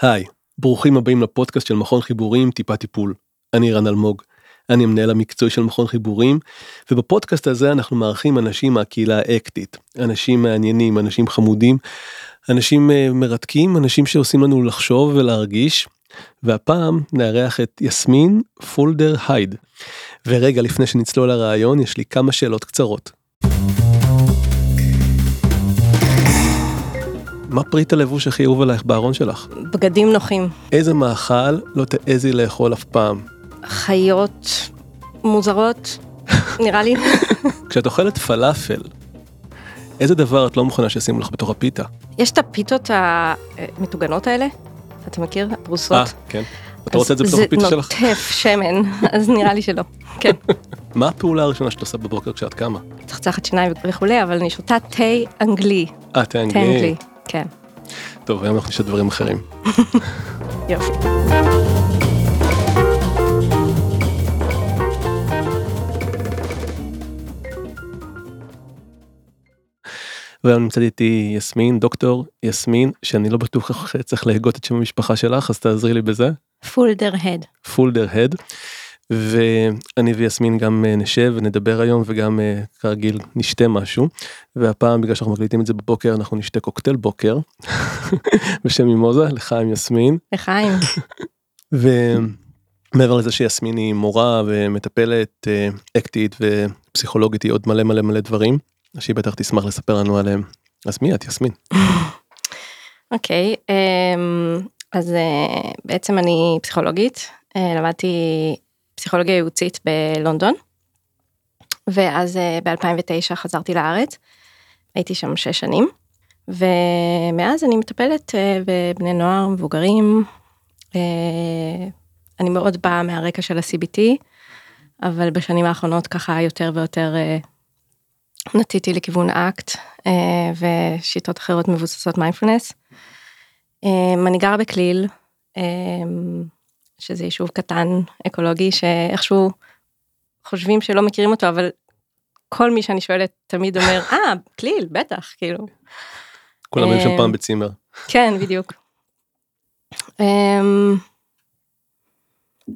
היי, ברוכים הבאים לפודקאסט של מכון חיבורים טיפה טיפול. אני רן אלמוג, אני המנהל המקצועי של מכון חיבורים, ובפודקאסט הזה אנחנו מארחים אנשים מהקהילה האקטית, אנשים מעניינים, אנשים חמודים, אנשים אה, מרתקים, אנשים שעושים לנו לחשוב ולהרגיש, והפעם נארח את יסמין פולדר הייד. ורגע לפני שנצלול לרעיון יש לי כמה שאלות קצרות. מה פריט הלבוש הכי אהוב עלייך בארון שלך? בגדים נוחים. איזה מאכל לא תעזי לאכול אף פעם? חיות מוזרות, נראה לי. כשאת אוכלת פלאפל, איזה דבר את לא מוכנה שישימו לך בתוך הפיתה? יש את הפיתות המטוגנות האלה, אתה מכיר? פרוסות. אה, כן. אתה רוצה את זה בתוך הפיתה שלך? זה נוטף שמן, אז נראה לי שלא. כן. מה הפעולה הראשונה שאת עושה בבוקר כשאת קמה? צחצחת שיניים וכולי, אבל אני שותה תה אנגלי. אה, תה אנגלי. כן. טוב, היום אנחנו נשתה דברים אחרים. יופי. והיום נמצאת איתי יסמין, דוקטור יסמין, שאני לא בטוח איך צריך להגות את שם המשפחה שלך, אז תעזרי לי בזה. פולדר הד. פולדר הד. ואני ויסמין גם אה, נשב ונדבר היום וגם אה, כרגיל נשתה משהו והפעם בגלל שאנחנו מקליטים את זה בבוקר אנחנו נשתה קוקטייל בוקר בשם מימוזה לחיים יסמין לחיים. ומעבר לזה שיסמין היא מורה ומטפלת אה, אקטית ופסיכולוגית היא עוד מלא מלא מלא דברים שהיא בטח תשמח לספר לנו עליהם. אז מי את יסמין? אוקיי, אמ, אז בעצם אני פסיכולוגית, למדתי פסיכולוגיה ייעוצית בלונדון, ואז ב-2009 חזרתי לארץ, הייתי שם שש שנים, ומאז אני מטפלת אה, בבני נוער, מבוגרים, אה, אני מאוד באה מהרקע של ה-CBT, אבל בשנים האחרונות ככה יותר ויותר אה, נטיתי לכיוון אקט ושיטות אחרות מבוססות מיינדפלנס. אני גרה בכליל, שזה יישוב קטן אקולוגי שאיכשהו חושבים שלא מכירים אותו אבל כל מי שאני שואלת תמיד אומר אה כליל בטח כאילו. כולם היו שם פעם בצימר. כן בדיוק.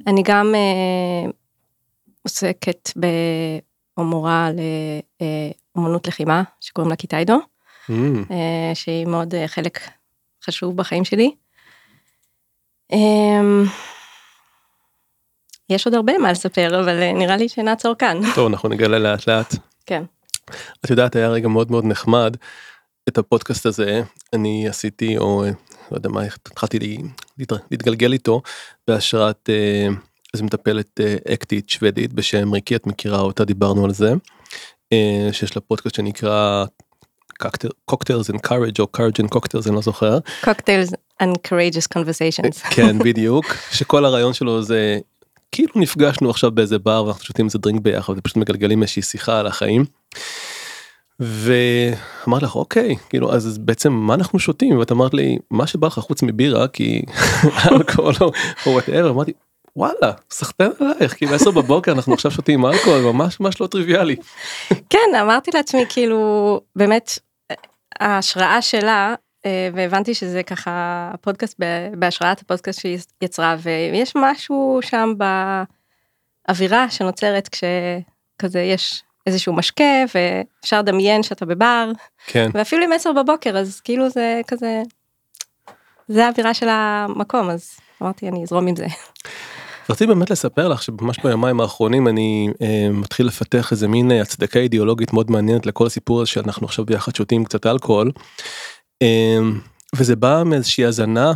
אני גם עוסקת ב... או מורה לאומנות לחימה שקוראים לה קיטיידו Mm, שהיא מאוד חלק חשוב בחיים שלי. אמ, יש עוד הרבה מה לספר אבל אה, נראה לי שנעצור כאן. טוב אנחנו נגלה לאט לאט. כן. את יודעת היה רגע מאוד מאוד נחמד את הפודקאסט הזה אני עשיתי או אה, לא יודע מה התחלתי להתגלגל איתו בהשראת אה, איזה מטפלת אקטית שוודית בשם ריקי את מכירה אותה דיברנו על זה. שיש לה פודקאסט שנקרא קוקטלס and courage או courage and cocktails אני לא זוכר cocktails and courageous conversations. כן בדיוק שכל הרעיון שלו זה כאילו נפגשנו עכשיו באיזה בר ואנחנו שותים איזה דרינק ביחד ופשוט מגלגלים איזושהי שיחה על החיים. ואמרתי לך אוקיי כאילו אז בעצם מה אנחנו שותים ואת אמרת לי מה שבא לך חוץ מבירה כי אלכוהול או- whatever אמרתי וואלה סחטיין עלייך כאילו 10 בבוקר אנחנו עכשיו שותים אלכוהול ממש ממש לא טריוויאלי. כן אמרתי לעצמי כאילו באמת ההשראה שלה והבנתי שזה ככה הפודקאסט בהשראת הפודקאסט שהיא יצרה ויש משהו שם באווירה שנוצרת כשכזה יש איזשהו משקה ואפשר לדמיין שאתה בבר כן ואפילו עם 10 בבוקר אז כאילו זה כזה זה האווירה של המקום אז אמרתי אני אזרום עם זה. רציתי באמת לספר לך שממש ביומיים האחרונים אני אה, מתחיל לפתח איזה מין אה, הצדקה אידיאולוגית מאוד מעניינת לכל הסיפור הזה שאנחנו עכשיו ביחד שותים קצת אלכוהול. אה, וזה בא מאיזושהי הזנה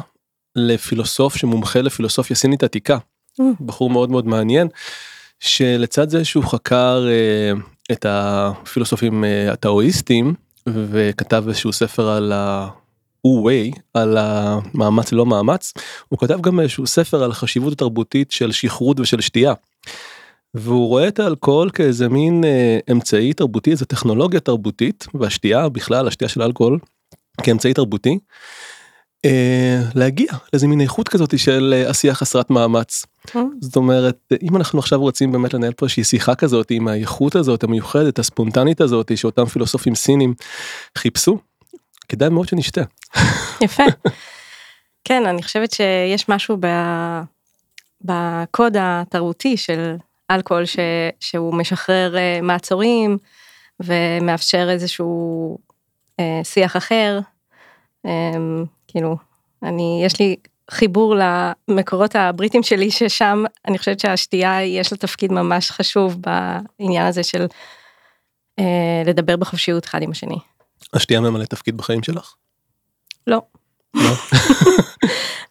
לפילוסוף שמומחה לפילוסופיה סינית עתיקה. בחור מאוד מאוד מעניין שלצד זה שהוא חקר אה, את הפילוסופים אה, הטאואיסטים וכתב איזשהו ספר על ה... ווי על המאמץ ללא מאמץ הוא כתב גם איזשהו ספר על החשיבות התרבותית של שכרות ושל שתייה. והוא רואה את האלכוהול כאיזה מין אה, אמצעי תרבותי איזה טכנולוגיה תרבותית והשתייה בכלל השתייה של אלכוהול כאמצעי תרבותי. אה, להגיע לאיזה מין איכות כזאת של אה, עשייה חסרת מאמץ. זאת אומרת אם אנחנו עכשיו רוצים באמת לנהל פה איזושהי שיחה כזאת עם האיכות הזאת המיוחדת הספונטנית הזאת שאותם פילוסופים סינים חיפשו כדאי מאוד שנשתה. יפה. כן, אני חושבת שיש משהו ב... בקוד התרבותי של אלכוהול ש... שהוא משחרר אה, מעצורים ומאפשר איזשהו אה, שיח אחר. אה, כאילו, אני, יש לי חיבור למקורות הבריטים שלי ששם אני חושבת שהשתייה יש לה תפקיד ממש חשוב בעניין הזה של אה, לדבר בחופשיות אחד עם השני. השתייה ממלא תפקיד בחיים שלך? לא. לא?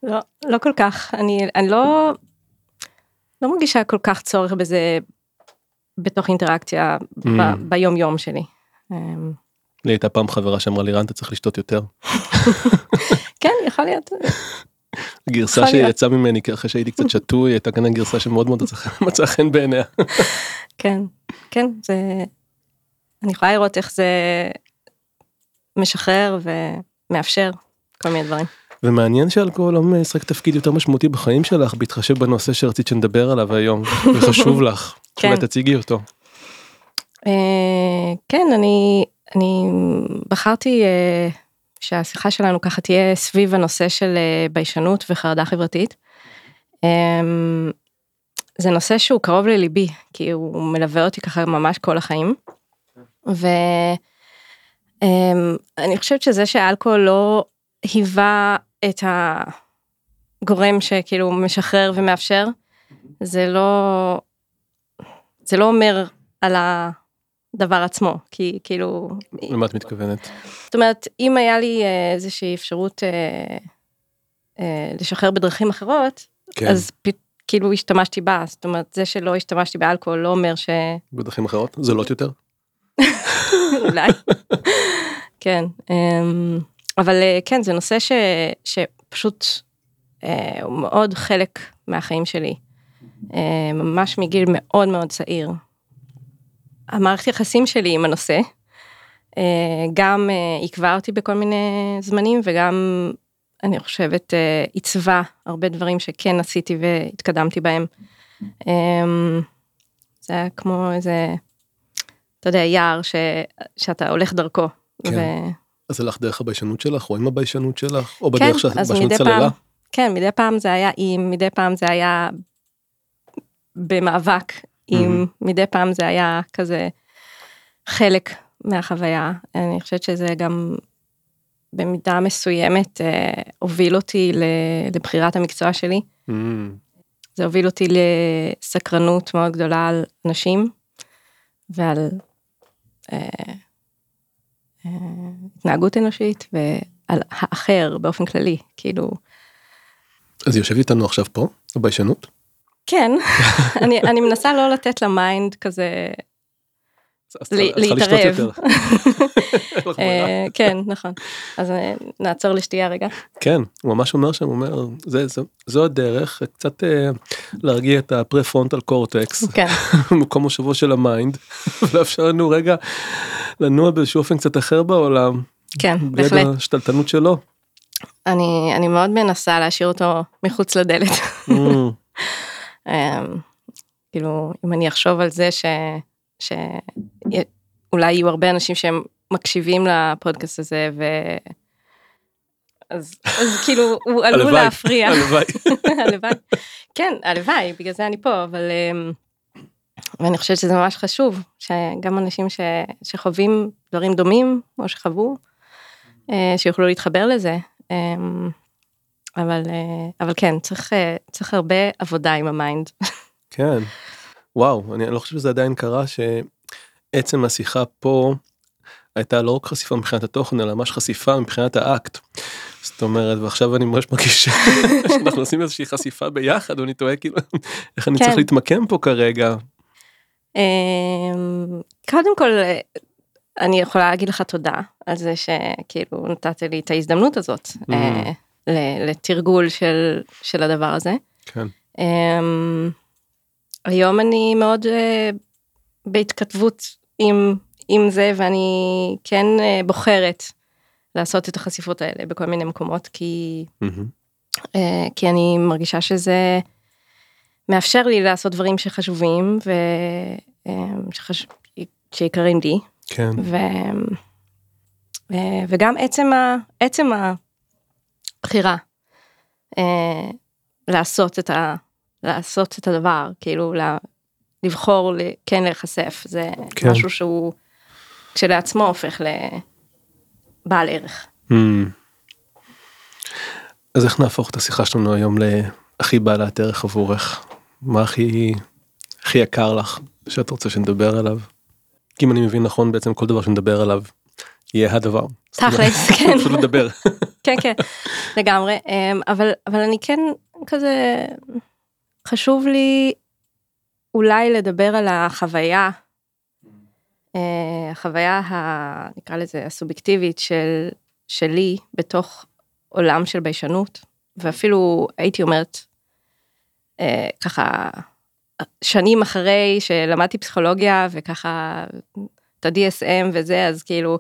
לא, לא כל כך. אני, אני לא, לא מרגישה כל כך צורך בזה בתוך אינטראקציה ב, Mm. ביום יום שלי. לי הייתה פעם חברה שאמרה לי רן אתה צריך לשתות יותר. כן, יכול להיות. גרסה. שיצאה ממני אחרי שהייתי קצת שתוי הייתה כאן גרסה שמאוד מאוד מצא- מצאה חן בעיניה. כן, כן, זה... אני יכולה לראות איך זה משחרר ומאפשר כל מיני דברים. ומעניין שאלכוהול לא משחק תפקיד יותר משמעותי בחיים שלך בהתחשב בנושא שרצית שנדבר עליו היום וחשוב לך. כן. שאולי תציגי אותו. אה, כן, אני, אני בחרתי אה, שהשיחה שלנו ככה תהיה סביב הנושא של אה, ביישנות וחרדה חברתית. אה, זה נושא שהוא קרוב לליבי, כי הוא מלווה אותי ככה ממש כל החיים. ואני חושבת שזה שאלכוהול לא היווה את הגורם שכאילו משחרר ומאפשר, זה לא, זה לא אומר על הדבר עצמו, כי כאילו, למה את מתכוונת? זאת אומרת, אם היה לי אה, איזושהי אפשרות אה, אה, לשחרר בדרכים אחרות, כן. אז פ, כאילו השתמשתי בה, זאת אומרת, זה שלא השתמשתי באלכוהול לא אומר ש... בדרכים אחרות? זולות יותר? אולי. כן, אמ, אבל אה, כן, זה נושא ש, שפשוט אה, הוא מאוד חלק מהחיים שלי, ממש מגיל מאוד מאוד צעיר. המערכת יחסים שלי עם הנושא, אה, גם אה, עיכבה אותי בכל מיני זמנים וגם אני חושבת אה, עיצבה הרבה דברים שכן עשיתי והתקדמתי בהם. אמ, זה היה כמו איזה, אתה יודע, יער ש, שאתה הולך דרכו. כן. ו... אז הלך דרך הביישנות שלך או עם הביישנות שלך או כן, בדרך אז שהביישנות צללה? פעם, כן, מדי פעם זה היה עם, מדי פעם זה היה במאבק עם, מדי פעם זה היה כזה חלק מהחוויה. אני חושבת שזה גם במידה מסוימת אה, הוביל אותי לבחירת המקצוע שלי. Mm, זה הוביל אותי לסקרנות מאוד גדולה על נשים ועל אה, אה, התנהגות אנושית ועל האחר באופן כללי, כאילו, אז היא יושבת איתנו עכשיו פה בביישנות? כן, אני, אני מנסה לא לתת ל mind כזה, להתערב. אה, כן, נכון. אז אה, נעצור לשתייה רגע. כן, הוא ממש אומר שם, הוא אומר, זה, זו, זו הדרך, קצת אה, להרגיע את ה prefrontal cortex, כן, מקום מושבו של ה mind, ולאפשר לנו רגע לנוע באיזשהו אופן קצת אחר בעולם, כן, בהחלט. השתלטנות שלו. אני, אני מאוד מנסה להשאיר אותו מחוץ לדלת. אמ, כאילו, אם אני אחשוב על זה ש... שאולי יהיו הרבה אנשים שהם מקשיבים לפודקאסט הזה, ו... אז, אז כאילו, הוא עלול להפריע. הלוואי. הלוואי. כן, הלוואי, בגלל זה אני פה, אבל... אמ, ואני חושבת שזה ממש חשוב, שגם אנשים ש... שחווים דברים דומים, או שחוו, אה, שיוכלו להתחבר לזה. אבל, אה, אבל כן, צריך, אה, צריך הרבה עבודה עם ה mind. כן. וואו, אני לא חושב שזה עדיין קרה שעצם השיחה פה הייתה לא רק חשיפה מבחינת התוכן אלא ממש חשיפה מבחינת האקט. זאת אומרת ועכשיו אני ממש מרגיש שאנחנו עושים איזושהי חשיפה ביחד ואני תוהה כאילו איך אני כן. צריך להתמקם פה כרגע. אמ, קודם כל, אה, אני יכולה להגיד לך תודה על זה שכאילו נתת לי את ההזדמנות הזאת Mm. לתרגול של, של הדבר הזה. כן. אמ, היום אני מאוד אה, בהתכתבות עם, עם זה ואני כן אה, בוחרת לעשות את החשיפות האלה בכל מיני מקומות כי, מהמם. אה, כי אני מרגישה שזה מאפשר לי לעשות דברים שחשובים ו, אה, שחש... שיקרים לי כן. ו, וגם עצם, ה, עצם הבחירה אה, לעשות את ה... לעשות את הדבר, כאילו לה, לבחור ל, כן להיחשף, זה כן. משהו שהוא כשלעצמו הופך לבעל ערך. Mm. אז איך נהפוך את השיחה שלנו היום להכי בעלת ערך עבורך? מה הכי, הכי יקר לך שאת רוצה שנדבר עליו? אם אני מבין נכון בעצם כל דבר שנדבר עליו יהיה הדבר. תכלס, כן. פשוט לדבר. כן, כן, לגמרי, אמ, אבל, אבל אני כן כזה, חשוב לי אולי לדבר על החוויה, אה, החוויה, ה, נקרא לזה, הסובייקטיבית של, שלי בתוך עולם של ביישנות, ואפילו הייתי אומרת, אה, ככה, שנים אחרי שלמדתי פסיכולוגיה וככה את ה-DSM וזה, אז כאילו,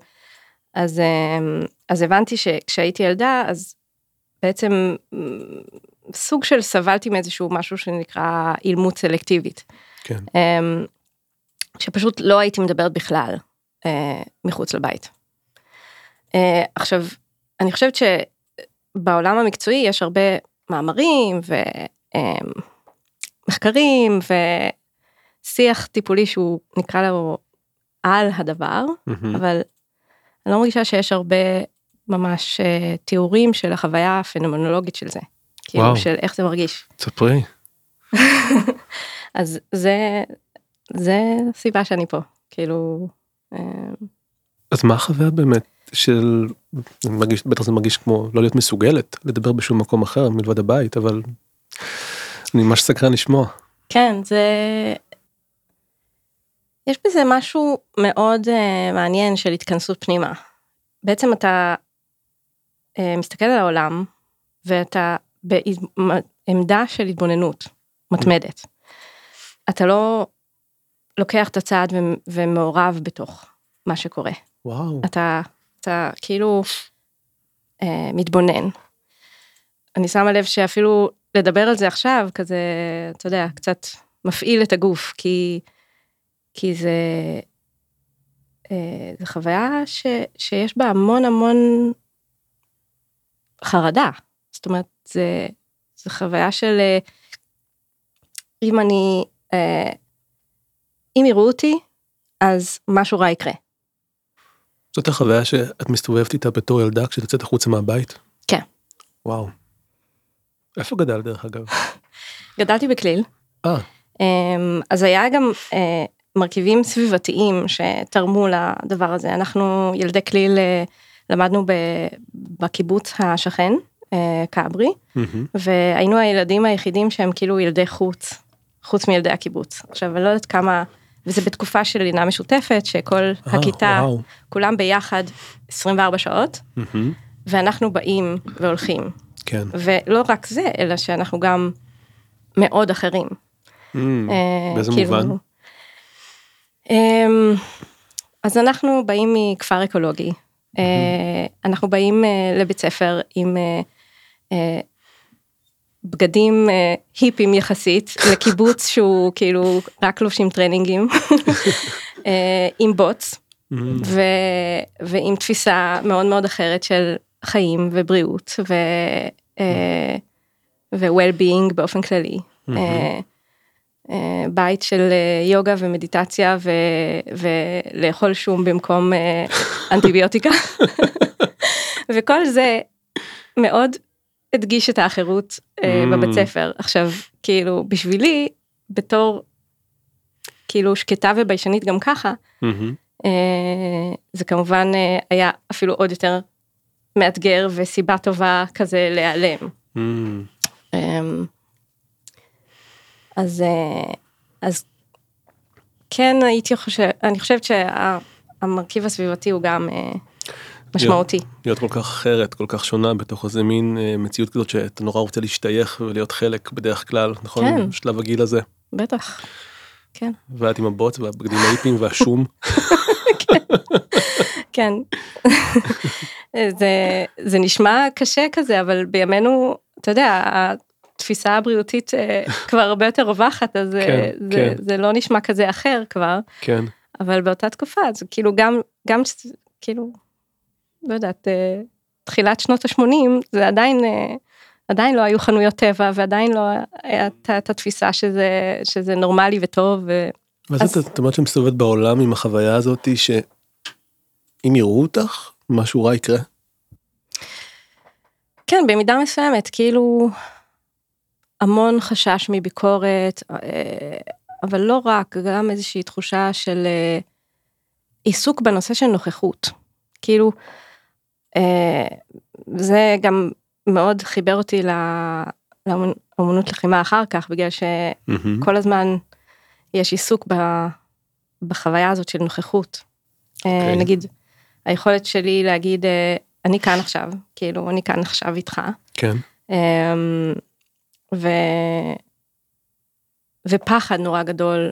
אז, אמ, אז הבנתי שכשהייתי ילדה, אז בעצם אמ, סוג של סבלתי מאיזשהו משהו שנקרא אילמות סלקטיבית. כן. אמ, שפשוט לא הייתי מדברת בכלל אה, מחוץ לבית. אה, עכשיו, אני חושבת שבעולם המקצועי יש הרבה מאמרים ומחקרים ושיח טיפולי שהוא נקרא לו על הדבר, מהמם. אבל אני לא מרגישה שיש הרבה ממש אה, תיאורים של החוויה הפנומנולוגית של זה. כאילו וואו. של איך זה מרגיש. תספרי. אז זה, זה הסיבה שאני פה. כאילו, אה, אז מה החוויה באמת של, אני מרגיש, בטח זה מרגיש כמו לא להיות מסוגלת לדבר בשום מקום אחר מלבד הבית, אבל אני ממש סקרן לשמוע. כן, זה... יש בזה משהו מאוד uh, מעניין של התכנסות פנימה. בעצם אתה uh, מסתכל על העולם ואתה בעמדה של התבוננות מתמדת. אתה לא לוקח את הצעד ו- ומעורב בתוך מה שקורה. וואו. אתה, אתה כאילו אה, מתבונן. אני שמה לב שאפילו לדבר על זה עכשיו, כזה, אתה יודע, קצת מפעיל את הגוף, כי, כי זה, אה, זה חוויה ש, שיש בה המון המון חרדה. זאת אומרת, זה, זה חוויה של אה, אם אני, אה, אם יראו אותי, אז משהו רע יקרה. זאת החוויה שאת מסתובבת איתה בתור ילדה כשאת יוצאת החוצה מהבית? כן. וואו. איפה גדל דרך אגב? גדלתי בכליל, אה, אמ, אז היה גם מרכיבים סביבתיים שתרמו לדבר הזה. אנחנו ילדי כליל אה, למדנו בקיבוץ השכן, אה, כברי. והיינו הילדים היחידים שהם כאילו ילדי חוץ, חוץ מילדי הקיבוץ. עכשיו אני לא יודעת כמה, וזה בתקופה של לינה משותפת, שכל אה, הכיתה, וואו. כולם ביחד 24 שעות, מהמם. ואנחנו באים והולכים. כן. ולא רק זה, אלא שאנחנו גם מאוד אחרים. אמ, אה, באיזה כאילו, מובן? אמ, אז אנחנו באים מכפר אקולוגי. אה, אנחנו באים אה, לבית ספר עם אה, בגדים היפים יחסית, לקיבוץ שהוא כאילו רק לובשים טרנינגים, עם בוץ, ו, ועם תפיסה מאוד מאוד אחרת של חיים ובריאות ו, ו-well-being באופן כללי. אה, בית של אה, יוגה ומדיטציה ו, ולאכול שום במקום אה, אנטיביוטיקה. וכל זה מאוד הדגיש את האחרות Mm. בבית ספר. עכשיו, כאילו, בשבילי, בתור כאילו שקטה וביישנית גם ככה. אה, זה כמובן היה אפילו עוד יותר מאתגר וסיבה טובה כזה להיעלם. אמ, אמ, אז אה, אז כן הייתי חושב אני חושבת שהמרכיב הסביבתי הוא גם אה, משמעותי. להיות כל כך אחרת, כל כך שונה בתוך איזה מין אה, מציאות כזאת שאתה נורא רוצה להשתייך ולהיות חלק בדרך כלל, נכון? כן. שלב הגיל הזה. בטח. כן. ואת עם הבוץ והבגדים האיפים והשום. כן. זה, זה נשמע קשה כזה, אבל בימינו, אתה יודע, התפיסה הבריאותית אה, כבר הרבה יותר רווחת, אז אה, כן, זה, כן. זה לא נשמע כזה אחר כבר, כן. אבל באותה תקופה, זה כאילו גם, גם כאילו, לא יודעת, אה, תחילת שנות ה-80, זה עדיין, עדיין לא היו חנויות טבע ועדיין לא הייתה את התפיסה שזה, שזה נורמלי וטוב. ו... ואז אז- את- את אומרת שמסתובבת בעולם עם החוויה הזאת שאם יראו אותך, משהו רע יקרה. כן, במידה מסוימת, כאילו המון חשש מביקורת, אה, אבל לא רק, גם איזושהי תחושה של אה, עיסוק בנושא של נוכחות. כאילו, אה, זה גם מאוד חיבר אותי לאמנות לחימה אחר כך, בגלל. שכל הזמן יש עיסוק בחוויה הזאת של נוכחות. אה, אוקיי. נגיד, היכולת שלי להגיד, אני כאן עכשיו, כאילו, אני כאן עכשיו איתך. כן. ו... ופחד נורא גדול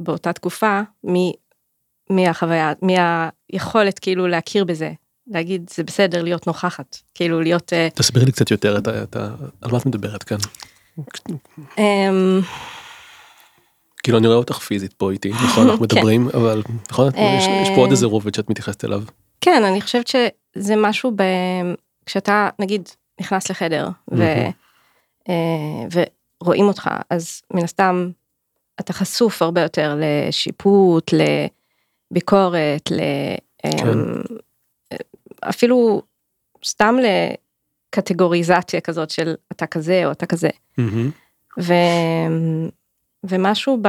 באותה תקופה מ... מהחוויה, מהיכולת כאילו להכיר בזה, להגיד זה בסדר להיות נוכחת, כאילו להיות... אה, תסבירי לי קצת יותר את ה... את ה- על מה את מדברת כאן. אמ, כאילו אני רואה אותך פיזית פה איתי, נכון? אנחנו כן. מדברים, אבל נכון? יש יש פה עוד איזה רובד שאת מתייחסת אליו. כן, אני חושבת שזה משהו ב... כשאתה נגיד נכנס לחדר ו... אה, ורואים אותך, אז מן הסתם אתה חשוף הרבה יותר לשיפוט, לביקורת, ל... כן. אמ, אפילו סתם לקטגוריזציה כזאת של אתה כזה או אתה כזה. מהמם. ו... ומשהו ב...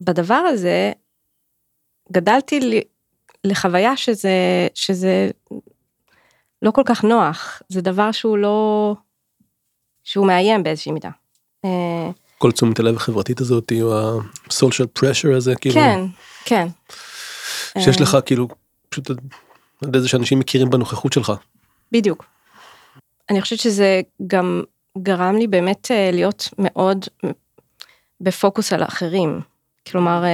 בדבר הזה, גדלתי. לחוויה שזה, שזה לא כל כך נוח, זה דבר שהוא לא, שהוא מאיים באיזושהי מידה. אה, כל תשומת הלב החברתית הזאת, או ה-social pressure הזה, כאילו, כן, כן. שיש אה, לך כאילו, פשוט עד איזה שאנשים מכירים בנוכחות שלך. בדיוק. אני חושבת שזה גם גרם לי באמת אה, להיות מאוד בפוקוס על האחרים. כלומר,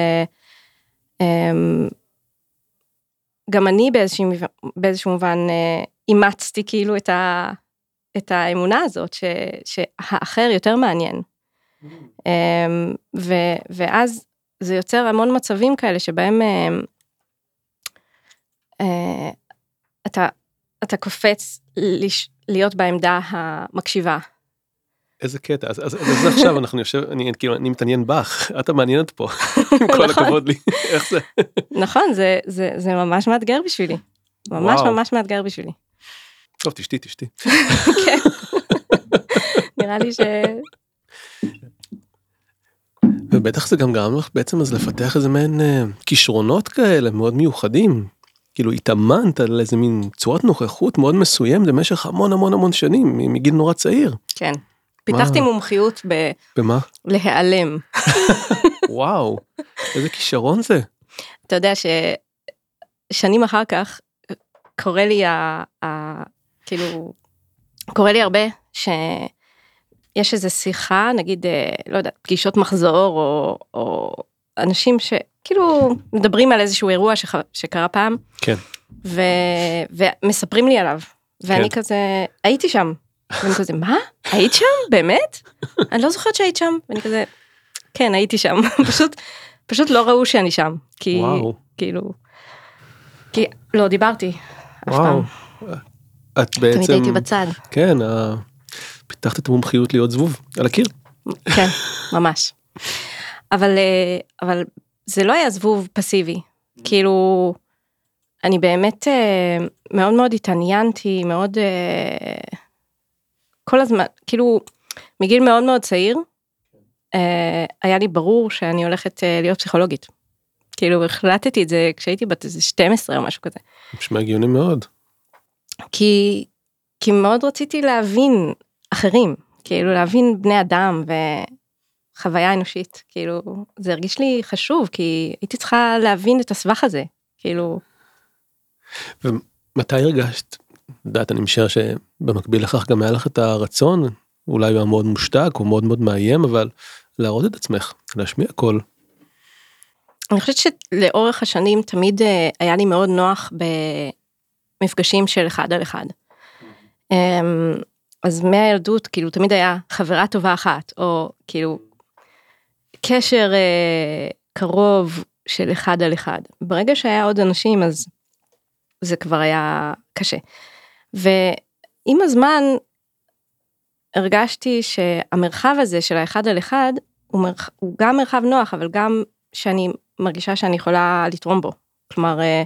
אמ, גם אני באיזשהו, באיזשהו מובן אימצתי כאילו את, ה, את האמונה הזאת ש, שהאחר יותר מעניין. אמ, ו, ואז זה יוצר המון מצבים כאלה שבהם אמ, אה, אתה, אתה קופץ לש, להיות בעמדה המקשיבה. איזה קטע, אז, אז, אז עכשיו אנחנו יושב, אני כאילו, אני מתעניין בך, את המעניינת פה, עם כל נכון. הכבוד לי, איך זה? נכון, זה, זה, זה ממש מאתגר בשבילי. ממש וואו. ממש מאתגר בשבילי. טוב, תשתי, תשתי. כן. נראה לי ש... ובטח זה גם גרם לך בעצם אז לפתח איזה מעין אה, כישרונות כאלה מאוד מיוחדים. כאילו התאמנת על איזה מין צורת נוכחות מאוד מסוימת במשך המון המון המון שנים מגיל נורא צעיר. כן. פיתחתי מה? מומחיות במה? בלהיעלם. וואו, איזה כישרון זה. אתה יודע ששנים אחר כך קורה לי ה... כאילו, קורה לי הרבה שיש איזו שיחה, נגיד, אה, לא יודעת, פגישות מחזור, או, או אנשים שכאילו מדברים על איזשהו אירוע שח... שקרה פעם, כן. ו... ומספרים לי עליו, ואני כן. כזה, הייתי שם. ואני כזה, מה? היית שם? באמת? אני לא זוכרת שהיית שם. ואני כזה, כן, הייתי שם. פשוט, פשוט לא ראו שאני שם. כי, וואו. כאילו, כי לא דיברתי וואו. את בעצם, תמיד הייתי בצד. כן, ה- פיתחת את המומחיות להיות זבוב על הקיר. כן, ממש. אבל, אה, אבל זה לא היה זבוב פסיבי. כאילו, אני באמת אה, מאוד מאוד התעניינתי, מאוד... אה, כל הזמן, כאילו, מגיל מאוד מאוד צעיר, היה לי ברור שאני הולכת להיות פסיכולוגית. כאילו, החלטתי את זה כשהייתי בת איזה 12 או משהו כזה. נשמע הגיוני מאוד. כי, כי מאוד רציתי להבין אחרים, כאילו להבין בני אדם וחוויה אנושית, כאילו זה הרגיש לי חשוב כי הייתי צריכה להבין את הסבך הזה, כאילו מתי הרגשת, יודעת, אני משער שבמקביל לכך גם היה לך את הרצון, אולי הוא היה מאוד מושתק או מאוד מאוד מאיים, אבל להראות את עצמך, להשמיע קול. אני חושבת שלאורך השנים תמיד אה, היה לי מאוד נוח במפגשים של אחד על אחד. אמ, אז מהילדות כאילו תמיד היה חברה טובה אחת, או כאילו קשר אה, קרוב של אחד על אחד. ברגע שהיה עוד אנשים אז זה כבר היה קשה. ועם הזמן הרגשתי שהמרחב הזה של האחד על אחד הוא, מרח... הוא גם מרחב נוח אבל גם שאני מרגישה שאני יכולה לתרום בו. כלומר, אה,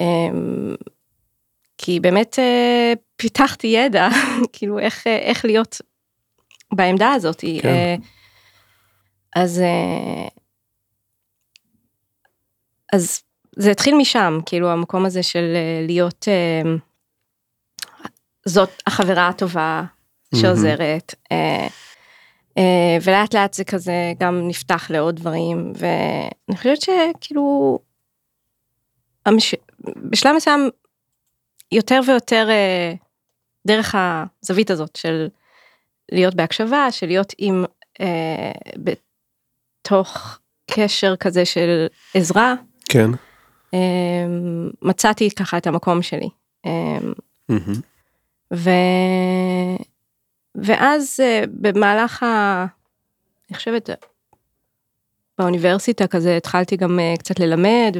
אה, כי באמת אה, פיתחתי ידע כאילו איך אה, איך להיות בעמדה הזאת. כן. אה, אז אה, אז זה התחיל משם כאילו המקום הזה של אה, להיות אה, זאת החברה הטובה שעוזרת. אה, אה, ולאט לאט זה כזה גם נפתח לעוד דברים ואני חושבת שכאילו המש... בשלב מסוים יותר ויותר אה, דרך הזווית הזאת של להיות בהקשבה של להיות עם אה, בתוך קשר כזה של עזרה כן. אה, מצאתי ככה את המקום שלי. אה, מהמם. ו... ואז אה, במהלך ה... אני חושבת באוניברסיטה כזה התחלתי גם אה, קצת ללמד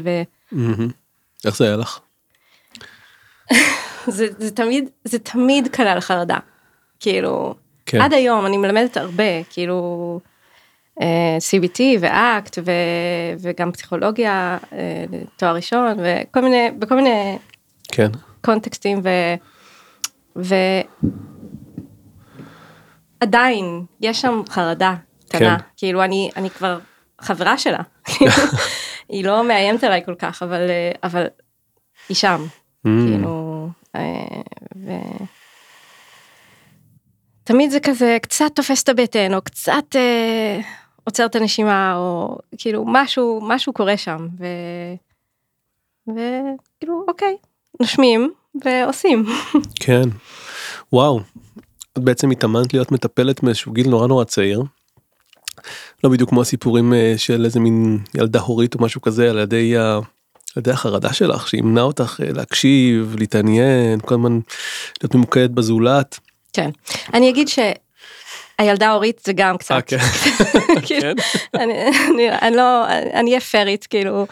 מהמם. איך זה היה לך? וזה זה תמיד זה תמיד כלל חרדה כאילו כן. עד היום אני מלמדת הרבה כאילו אה, CBT ואקט ו... וגם פסיכולוגיה אה, תואר ראשון וכל מיני בכל מיני כן. קונטקסטים ו... ו... עדיין יש שם חרדה קטנה, כן. כאילו אני, אני כבר חברה שלה, היא לא מאיימת עליי כל כך, אבל, אה, אבל היא שם. כאילו, אה, ו... תמיד זה כזה קצת תופס את הבטן, או קצת אה, עוצר את הנשימה, או כאילו משהו, משהו קורה שם, ו... וכאילו, אוקיי, נושמים ועושים. כן. וואו. את בעצם התאמנת להיות מטפלת מאיזשהו גיל נורא נורא צעיר. לא בדיוק כמו הסיפורים אה, של איזה מין ילדה הורית או משהו כזה על ידי, על ידי החרדה שלך שימנע אותך אה, להקשיב, להתעניין, כל הזמן להיות ממוקדת בזולת. כן. אני אגיד שהילדה ההורית זה גם אה, קצת. כן. כאילו, כן? אני, אני, אני לא, אני אהיה פיירית, כאילו,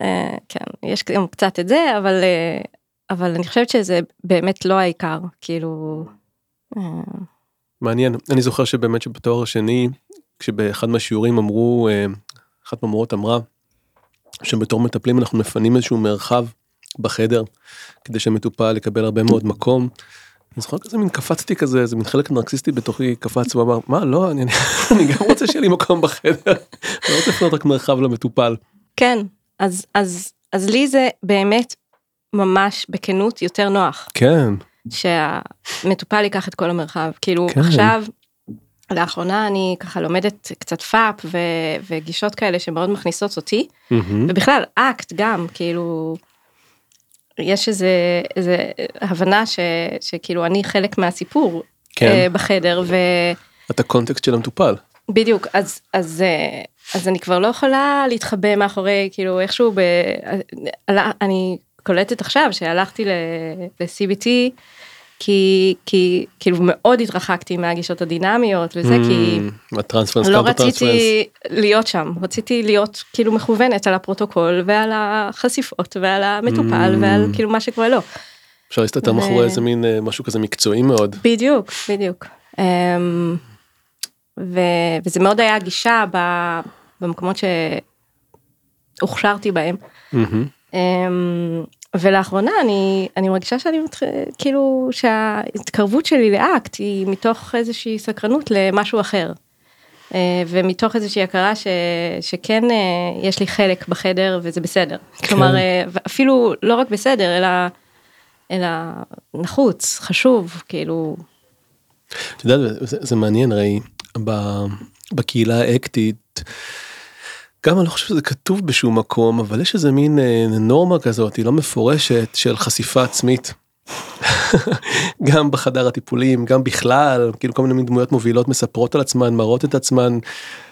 אה, כן, יש גם קצת את זה, אבל, אה, אבל אני חושבת שזה באמת לא העיקר, כאילו, אה, מעניין. אני זוכר שבאמת שבתואר השני, כשבאחד מהשיעורים אמרו, אה, אחת מהמורות אמרה, שבתור מטפלים אנחנו מפנים איזשהו מרחב בחדר, כדי שהמטופל יקבל הרבה מאוד מקום. אני זוכר כזה מין קפצתי כזה, איזה מין חלק נרקסיסטי בתוכי קפץ ואמר, מה לא, אני, אני גם רוצה שיהיה לי מקום בחדר, אני לא רוצה לפנות רק מרחב למטופל. כן, אז, אז, אז לי זה באמת ממש בכנות יותר נוח, כן, שהמטופל ייקח את כל המרחב, כאילו כן. עכשיו, לאחרונה אני ככה לומדת קצת פאפ ו, וגישות כאלה שמאוד מכניסות אותי, מהמם, ובכלל אקט גם כאילו יש איזה איזה הבנה ש, שכאילו אני חלק מהסיפור כן. אה, בחדר את הקונטקסט של המטופל. ובדיוק אז אז אה, אז אני כבר לא יכולה להתחבא מאחורי כאילו איכשהו ב, עלה- אני קולטת עכשיו שהלכתי ל-CBT כי כי כאילו מאוד התרחקתי מהגישות הדינמיות וזה כי. Mm, ה transference, לא. רציתי להיות שם, רציתי להיות כאילו מכוונת על הפרוטוקול ועל החשיפות ועל המטופל Mm. ועל כאילו מה שקורה לו. אפשר להסתתר ו- מאחורי איזה מין אה, משהו כזה מקצועי מאוד. בדיוק, בדיוק. אמ, ו, וזה מאוד היה גישה ב, במקומות שהוכשרתי בהם. מהמם, אמ, ולאחרונה אני אני מרגישה שאני מתח... כאילו שההתקרבות שלי לאקט היא מתוך איזושהי סקרנות למשהו אחר. אה, ומתוך איזושהי הכרה ש... שכן אה, יש לי חלק בחדר וזה בסדר. כלומר אה, אפילו לא רק בסדר אלא אלא נחוץ חשוב כאילו את יודעת, זה, זה מעניין ב- בקהילה האקטית, גם אני לא חושב שזה כתוב בשום מקום, אבל יש איזה מין אה, נורמה כזאת, היא לא מפורשת, של חשיפה עצמית. גם בחדר הטיפולים, גם בכלל, כאילו כל מיני דמויות מובילות מספרות על עצמן, מראות את עצמן,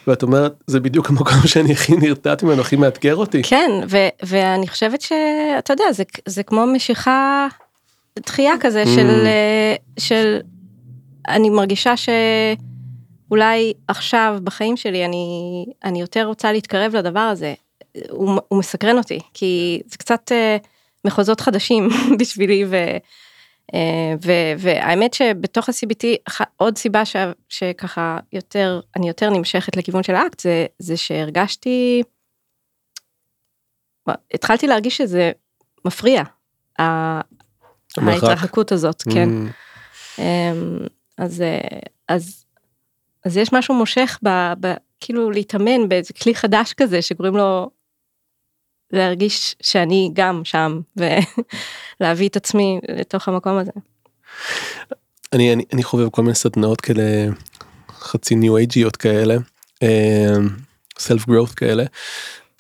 ואת אומרת, זה בדיוק המקום שאני הכי נרתעת ממנו, הכי מאתגר אותי. כן ו- ואני חושבת שאתה יודע זה זה כמו משיכה דחייה כזה של אה, של אני מרגישה שאולי עכשיו בחיים שלי אני אני יותר רוצה להתקרב לדבר הזה. הוא, הוא מסקרן אותי כי זה קצת אה, מחוזות חדשים בשבילי ו, אה, ו- והאמת שבתוך ה-CBT עוד סיבה ש- שככה יותר אני יותר נמשכת לכיוון של האקט זה זה שהרגשתי. התחלתי להרגיש שזה מפריע. המרחק. ההתרחקות הזאת כן. Mm, אמ, אז אה, אז אז יש משהו מושך ב, ב כאילו להתאמן באיזה כלי חדש כזה שקוראים לו להרגיש שאני גם שם ולהביא את עצמי לתוך המקום הזה. אני אני אני חובב כל מיני סדנאות כאלה חצי ניו אייג'יות כאלה סלף גרowth כאלה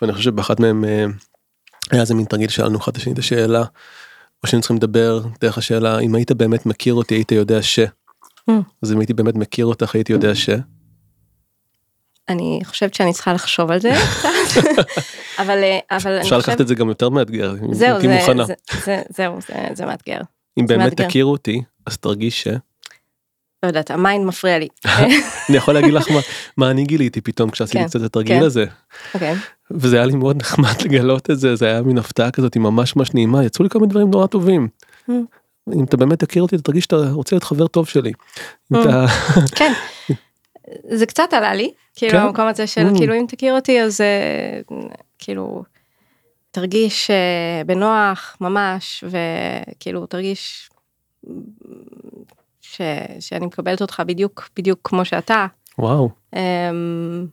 ואני חושב שבאחת מהם אה, היה איזה מין תרגיל שאלנו אחד את השני את השאלה או שהיינו צריכים לדבר דרך השאלה אם היית באמת מכיר אותי היית יודע ש. Mm. אז אם הייתי באמת מכיר אותך הייתי יודע ש. אני חושבת שאני צריכה לחשוב על זה קצת אבל אה, אבל אפשר לקחת את זה גם יותר מאתגר אם זהו זה, מוכנה זה, זה, זהו זה, זה מאתגר אם זה באמת מאתגר. תכיר אותי אז תרגיש ש. לא יודעת ה mind מפריע לי אני יכול להגיד לך מה מה אני גיליתי פתאום כשעשיתי כן, קצת את התרגיל כן. הזה אוקיי וזה היה לי מאוד נחמד לגלות את זה זה היה מין הפתעה כזאת ממש ממש נעימה יצאו לי כמה דברים נורא טובים. אם אתה באמת תכיר אותי אתה תרגיש שאתה רוצה להיות חבר טוב שלי. אתה כן. זה קצת עלה לי כאילו כן? המקום הזה של Mm. כאילו אם תכיר אותי אז אה, כאילו תרגיש אה, בנוח ממש וכאילו תרגיש ש, שאני מקבלת אותך בדיוק בדיוק כמו שאתה. וואו אמ,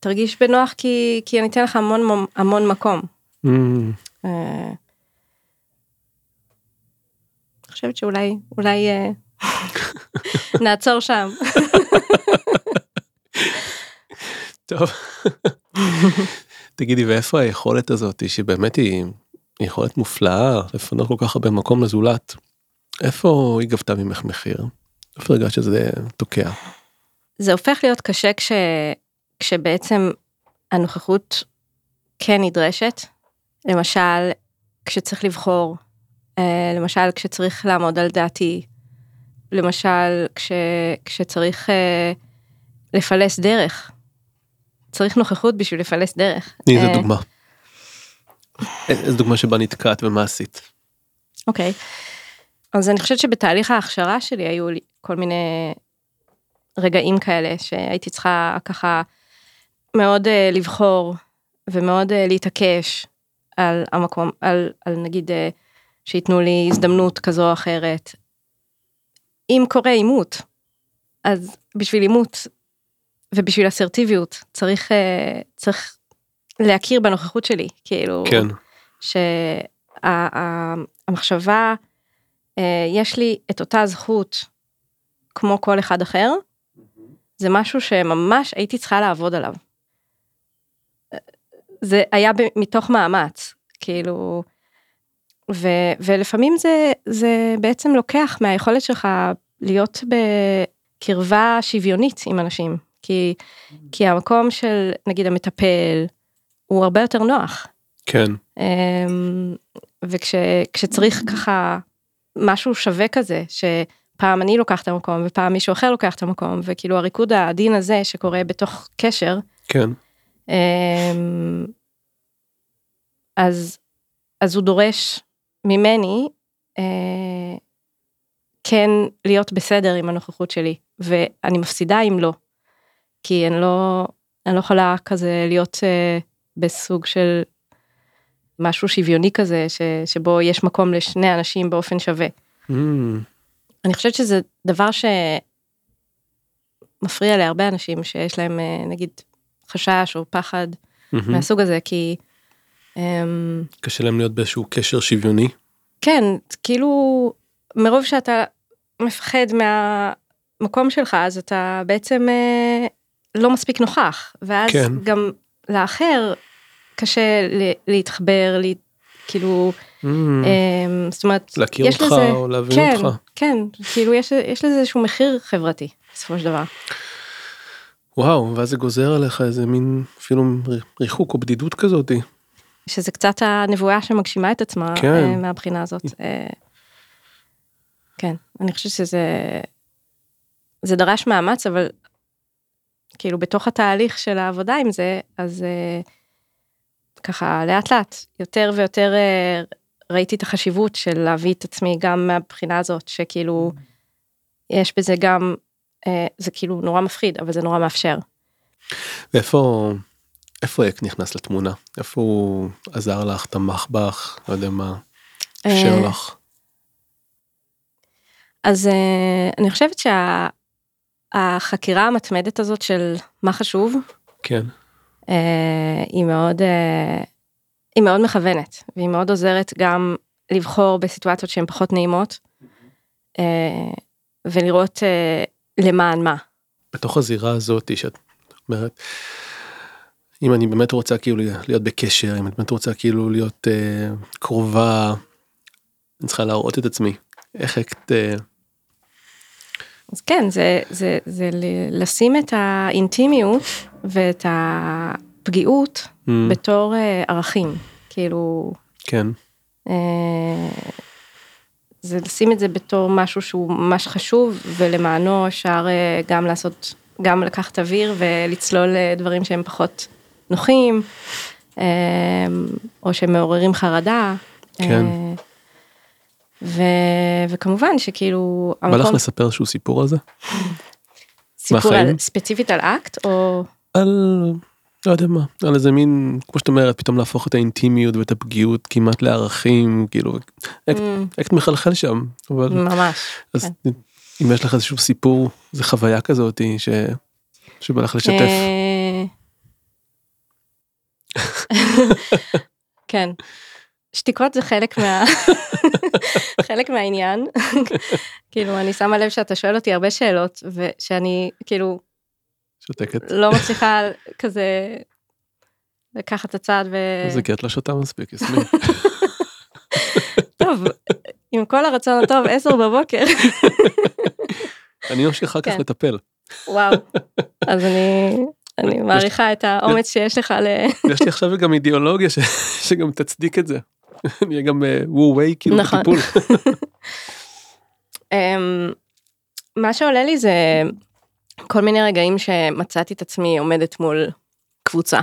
תרגיש בנוח כי כי אני אתן לך המון המון מקום. Mm, אה, אני חושבת שאולי אולי אה, נעצור שם. טוב. תגידי ואיפה היכולת הזאת שבאמת היא יכולת מופלאה לפנות כל כך הרבה מקום לזולת. איפה היא גבתה ממך מחיר? איפה הרגשת שזה תוקע? זה הופך להיות קשה כש, כשבעצם הנוכחות כן נדרשת. למשל, כשצריך לבחור, למשל כשצריך לעמוד על דעתי, למשל כש, כשצריך אה, לפלס דרך. צריך נוכחות בשביל לפלס דרך. תני איזה אה, דוגמה. איזה דוגמה שבה נתקעת ומה עשית. אוקיי. אז אני חושבת שבתהליך ההכשרה שלי היו לי כל מיני רגעים כאלה שהייתי צריכה ככה מאוד אה, לבחור ומאוד אה, להתעקש על המקום, על, על נגיד אה, שייתנו לי הזדמנות כזו או אחרת. אם קורה עימות, אז בשביל עימות ובשביל אסרטיביות צריך, אה, צריך להכיר בנוכחות שלי, כאילו, כן. שהמחשבה, אה, יש לי את אותה זכות כמו כל אחד אחר, זה משהו שממש הייתי צריכה לעבוד עליו. זה היה מתוך מאמץ, כאילו, ו, ולפעמים זה, זה בעצם לוקח מהיכולת שלך להיות בקרבה שוויונית עם אנשים, כי, כי המקום של נגיד המטפל הוא הרבה יותר נוח. כן. אמ, וכשצריך ככה משהו שווה כזה, שפעם אני לוקח את המקום ופעם מישהו אחר לוקח את המקום, וכאילו הריקוד העדין הזה שקורה בתוך קשר, כן. אמ, אז, אז הוא דורש ממני אה, כן להיות בסדר עם הנוכחות שלי, ואני מפסידה אם לא, כי אני לא, אני לא יכולה כזה להיות אה, בסוג של משהו שוויוני כזה, ש, שבו יש מקום לשני אנשים באופן שווה. Mm, אני חושבת שזה דבר שמפריע להרבה אנשים שיש להם אה, נגיד חשש או פחד מהמם. מהסוג הזה כי קשה להם להיות באיזשהו קשר שוויוני. כן כאילו מרוב שאתה מפחד מהמקום שלך אז אתה בעצם אה, לא מספיק נוכח ואז כן. גם לאחר קשה להתחבר לי, כאילו Mm, אמ, זאת אומרת להכיר אותך לזה- או להבין כן אותך. כן כאילו יש יש לזה איזשהו מחיר חברתי בסופו של דבר. וואו ואז זה גוזר עליך איזה מין אפילו ריחוק או בדידות כזאתי. שזה קצת הנבואה שמגשימה את עצמה כן. אה, מהבחינה הזאת. אה, כן, אני חושבת שזה זה דרש מאמץ, אבל כאילו בתוך התהליך של העבודה עם זה, אז אה, ככה לאט לאט יותר ויותר אה, ראיתי את החשיבות של להביא את עצמי גם מהבחינה הזאת, שכאילו, יש בזה גם, אה, זה כאילו נורא מפחיד, אבל זה נורא מאפשר. ואיפה, איפה אק נכנס לתמונה? איפה הוא עזר לך, תמך בך, לא יודע מה, אפשר אה, לך? אז אה, אני חושבת שהחקירה המתמדת הזאת של מה חשוב, כן, אה, היא מאוד, היא מאוד מכוונת, והיא מאוד עוזרת גם לבחור בסיטואציות שהן פחות נעימות, ולראות למען מה. בתוך הזירה הזאת שאת אומרת, אם אני באמת רוצה כאילו להיות בקשר, אם את באמת רוצה כאילו להיות אה, קרובה, אני צריכה להראות את עצמי. איך את... אה, אז כן, זה, זה, זה לשים את האינטימיות ואת הפגיעות mm, בתור אה, ערכים, כאילו, כן, אה, זה לשים את זה בתור משהו שהוא ממש חשוב, ולמענו אפשר אה, גם לעשות, גם לקחת אוויר ולצלול לדברים שהם פחות נוחים, אה, או שמעוררים חרדה. כן. אה, ו, וכמובן שכאילו, בא לך לספר איזשהו סיפור על זה? סיפור? על, ספציפית על אקט, או... על לא יודע מה על איזה מין כמו שאת אומרת פתאום להפוך את האינטימיות ואת הפגיעות כמעט לערכים כאילו אקט, Mm, אקט מחלחל שם אבל ממש. אז כן. אם יש לך איזשהו סיפור זה חוויה כזאת ש... שבא לך לשתף אה, כן. שתיקות זה חלק מה... חלק מהעניין. כאילו, אני שמה לב שאתה שואל אותי הרבה שאלות, ושאני כאילו שותקת לא מצליחה כזה לקחת את הצעד ו... זה כי את לא שותה מספיק יסמין טוב, עם כל הרצון הטוב, עשר בבוקר. אני ממשיך אחר כך כן. לטפל וואו. אז אני... אני מעריכה את האומץ שיש לך ל... יש לי עכשיו גם אידיאולוגיה. שגם תצדיק את זה. אני אהיה גם וו ווי כאילו נכון. בטיפול. אמ, מה שעולה לי זה כל מיני רגעים שמצאתי את עצמי עומדת מול קבוצה,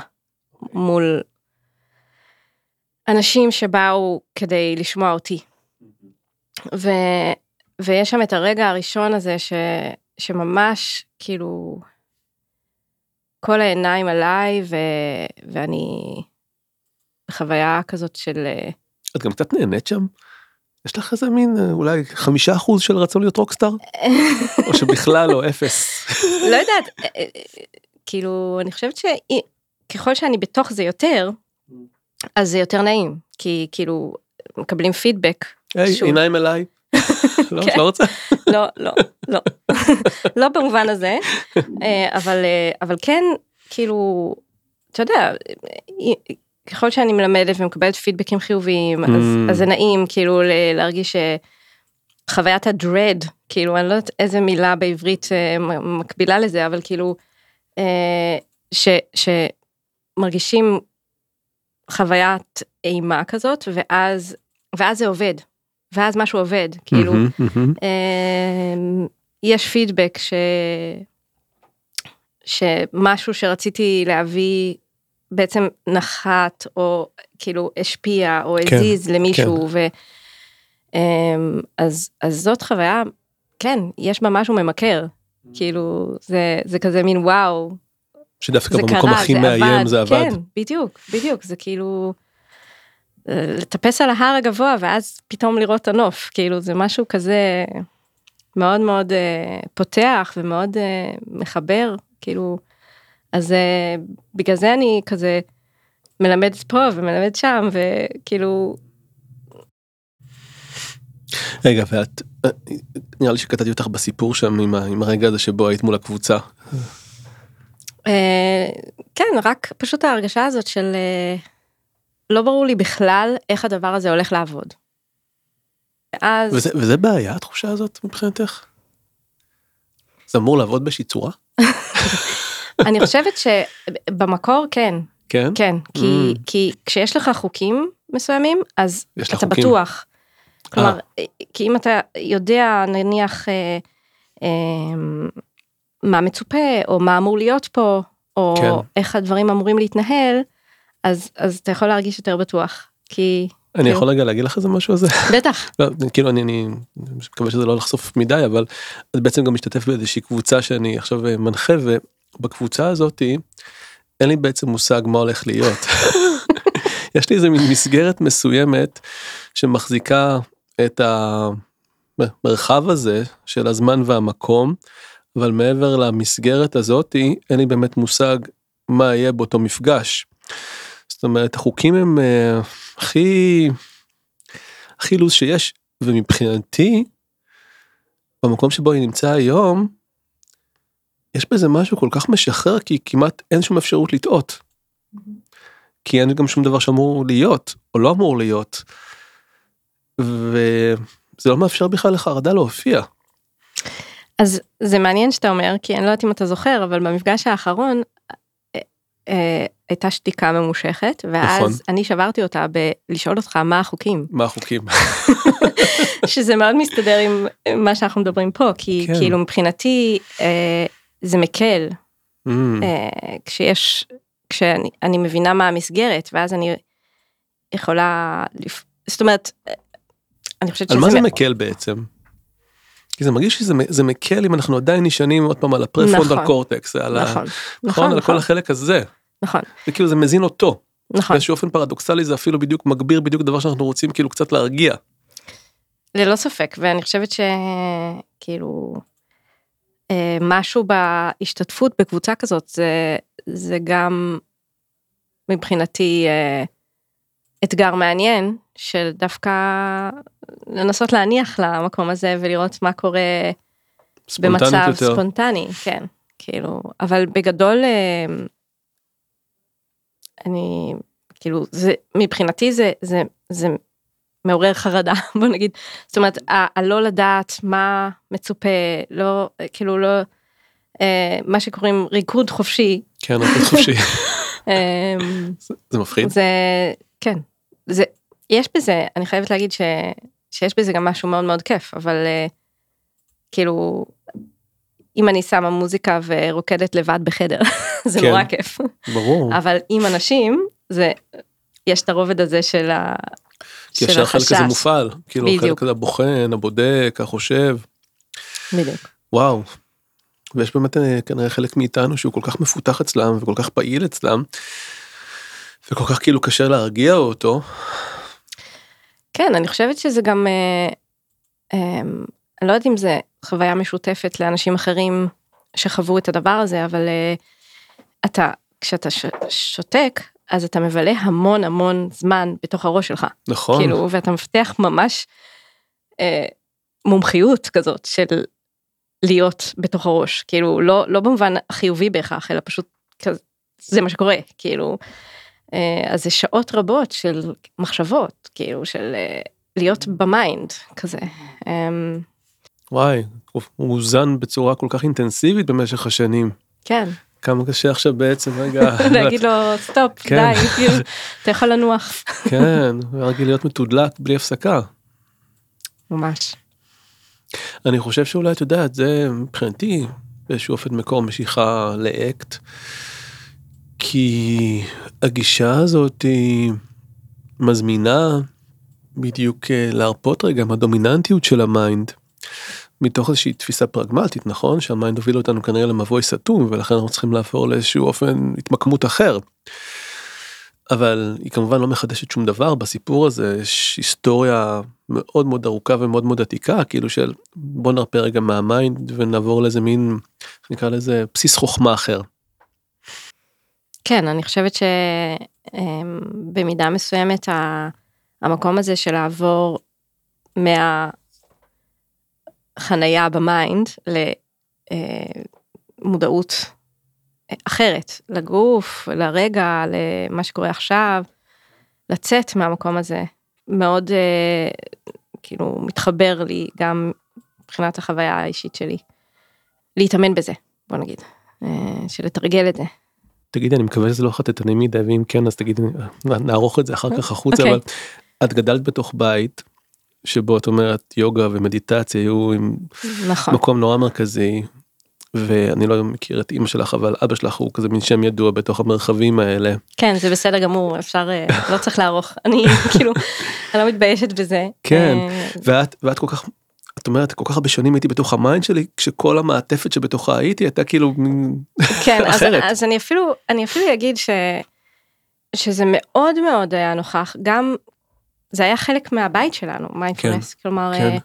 מול אנשים שבאו כדי לשמוע אותי. ו, ויש שם את הרגע הראשון הזה ש, שממש כאילו כל העיניים עליי ו, ואני בחוויה כזאת של אה, את גם קצת נהנית שם? יש לך איזה מין אה, אולי חמישה אחוז של רצון להיות רוקסטאר? או שבכלל לא אפס? לא יודעת, אה, כאילו, אני חושבת שככל שאני בתוך זה יותר, אז זה יותר נעים, כי כאילו, מקבלים פידבק. היי. עיניים אליי. לא, את כן. לא רוצה? לא, לא, לא. לא במובן הזה, אה, אבל, אה, אבל כן, כאילו, אתה יודע, אה, ככל שאני מלמדת ומקבלת פידבקים חיוביים, אז, Mm. אז זה נעים, כאילו, להרגיש שחוויית הדרד, כאילו, אני לא יודעת איזה מילה בעברית אה, מקבילה לזה, אבל כאילו, אה, ש, שמרגישים חוויית אימה כזאת, ואז, ואז זה עובד, ואז משהו עובד, כאילו. אמ, יש פידבק ש... שמשהו שרציתי להביא בעצם נחת או כאילו השפיע או כן, הזיז למישהו ו... אמ, אז, אז זאת חוויה, כן, יש בה משהו ממכר, כאילו זה, זה כזה מין וואו, שדווקא במקום קרה, הכי זה מאיים עבד, זה עבד. כן, בדיוק, בדיוק, זה כאילו לטפס על ההר הגבוה ואז פתאום לראות את הנוף, כאילו זה משהו כזה מאוד מאוד אה, פותח ומאוד אה, מחבר, כאילו, אז אה, בגלל זה אני כזה מלמדת פה ומלמדת שם, וכאילו, רגע ואת אה, נראה לי שקטעתי אותך בסיפור שם עם עם הרגע הזה שבו היית מול הקבוצה. כן, רק פשוט ההרגשה הזאת של אה, לא ברור לי בכלל איך הדבר הזה הולך לעבוד. אז וזה, וזה בעיה התחושה הזאת מבחינתך? זה אמור לעבוד באיזושהי צורה? אני חושבת שבמקור כן, כן? כן, כי, Mm. כי כשיש לך חוקים מסוימים, אז אתה חוקים. בטוח. כלומר, כי אם אתה יודע נניח אה, אה, מה מצופה, או מה אמור להיות פה, או כן. איך הדברים אמורים להתנהל, אז, אז אתה יכול להרגיש יותר בטוח. כי אני כאילו. יכול רגע להגיד לך איזה משהו על זה? בטח. לא, כאילו אני, אני מקווה שזה לא לחשוף מדי אבל בעצם גם משתתף באיזושהי קבוצה שאני עכשיו אה, מנחה ובקבוצה הזאתי אין לי בעצם מושג מה הולך להיות. יש לי איזה מין מסגרת מסוימת שמחזיקה את המרחב הזה של הזמן והמקום אבל מעבר למסגרת הזאתי אין לי באמת מושג מה יהיה באותו מפגש. זאת אומרת החוקים הם אה, הכי הכי לוז שיש ומבחינתי במקום שבו אני נמצא היום יש בזה משהו כל כך משחרר כי כמעט אין שום אפשרות לטעות. כי אין גם שום דבר שאמור להיות או לא אמור להיות. וזה לא מאפשר בכלל לחרדה להופיע. אז זה מעניין שאתה אומר, כי אני לא יודעת אם אתה זוכר, אבל במפגש האחרון אה, הייתה שתיקה ממושכת, ואז נכון. אני שברתי אותה בלשאול אותך מה החוקים, מה החוקים? שזה מאוד מסתדר עם מה שאנחנו מדברים פה, כי כן. כאילו מבחינתי אה, זה מקל, Mm, אה, כשיש, כשאני אני מבינה מה המסגרת, ואז אני יכולה, לפ... זאת אומרת, אה, אני חושבת על שזה מה זה מאוד- מקל בעצם? כי זה מרגיש שזה זה מקל אם אנחנו עדיין נשענים עוד פעם על הפרפרונטל נכון. קורטקס, על ה- נכון, נכון, נכון, על כל נכון, החלק הזה, נכון, וכאילו זה מזין אותו, נכון. באיזשהו אופן פרדוקסלי זה אפילו בדיוק מגביר בדיוק דבר שאנחנו רוצים כאילו קצת להרגיע. ללא ספק, ואני חושבת שכאילו אה, משהו בהשתתפות בקבוצה כזאת זה, זה גם מבחינתי אה, אתגר מעניין של דווקא לנסות להניח למקום הזה ולראות מה קורה במצב יותר. ספונטני, כן, כאילו, אבל בגדול אה, אני כאילו זה מבחינתי זה זה זה מעורר חרדה בוא נגיד. זאת אומרת הלא לדעת מה מצופה לא כאילו לא אה, מה שקוראים ריקוד חופשי. כן, הכל חופשי, אה, זה- זה מפחיד. זה כן. זה יש בזה אני חייבת להגיד ש, שיש בזה גם משהו מאוד מאוד כיף אבל אה, כאילו אם אני שמה מוזיקה ורוקדת לבד בחדר זה כן. נורא כיף ברור, אבל עם אנשים זה יש את הרובד הזה של ה... כי ישר החלק הזה. מופעל, כאילו בדיוק. החלק הזה הבוחן, הבודק, החושב, בדיוק. וואו. ויש באמת אה, כנראה חלק מאיתנו שהוא כל כך מפותח אצלם וכל כך פעיל אצלם. וכל כך כאילו קשה להרגיע אותו. כן אני חושבת שזה גם אה, אה, אני לא יודעת אם זה חוויה משותפת לאנשים אחרים שחוו את הדבר הזה אבל אה, אתה כשאתה ש, שותק אז אתה מבלה המון המון זמן בתוך הראש שלך נכון. כאילו ואתה מפתח ממש אה, מומחיות כזאת של להיות בתוך הראש כאילו לא לא במובן החיובי בהכרח אלא פשוט כזה, זה מה שקורה כאילו אה, אז זה שעות רבות של מחשבות כאילו של אה, להיות ב mind כזה. אה, וואי, הוא מוזן בצורה כל כך אינטנסיבית במשך השנים. כן כמה קשה עכשיו בעצם רגע. להגיד לו stop כן. די כאילו, אתה יכול לנוח כן, רגיל להיות מתודלק בלי הפסקה. ממש אני חושב שאולי את יודעת זה מבחינתי באיזשהו אופן מקור משיכה ל-ACT. כי הגישה הזאת היא מזמינה בדיוק אה, להרפות רגע מהדומיננטיות של ה mind. מתוך איזושהי תפיסה פרגמטית נכון שה mind הוביל אותנו כנראה למבוי סתום ולכן אנחנו צריכים לעבור לאיזשהו אופן התמקמות אחר. אבל היא כמובן לא מחדשת שום דבר בסיפור הזה יש היסטוריה מאוד מאוד ארוכה ומאוד מאוד עתיקה כאילו של בוא נרפה רגע מה mind ונעבור לאיזה מין נקרא לזה בסיס חוכמה אחר. כן, אני חושבת שבמידה מסוימת המקום הזה של לעבור מהחנייה ב mind למודעות אחרת, לגוף, לרגע, למה שקורה עכשיו, לצאת מהמקום הזה, מאוד אה, כאילו מתחבר לי גם מבחינת החוויה האישית שלי. להתאמן בזה, בוא נגיד, אה, של לתרגל את זה. תגידי אני מקווה שזה לא חטטני מדי ואם כן אז תגידי נערוך את זה אחר כך החוצה אוקיי. אבל את גדלת בתוך בית שבו את אומרת יוגה ומדיטציה היו עם נכון. מקום נורא מרכזי. ואני לא מכיר את אימא שלך אבל אבא שלך הוא כזה מין שם ידוע בתוך המרחבים האלה. כן זה בסדר גמור אפשר אה, לא צריך לערוך אני כאילו אני לא מתביישת בזה. כן אה, ואת ואת כל כך את אומרת כל כך הרבה שנים הייתי בתוך ה mind שלי כשכל המעטפת שבתוכה הייתי הייתה כאילו כן אז, אחרת. אז אני אפילו אני אפילו אגיד ש, שזה מאוד מאוד היה נוכח גם זה היה חלק מהבית שלנו מיינדפולנס כלומר כן. אה,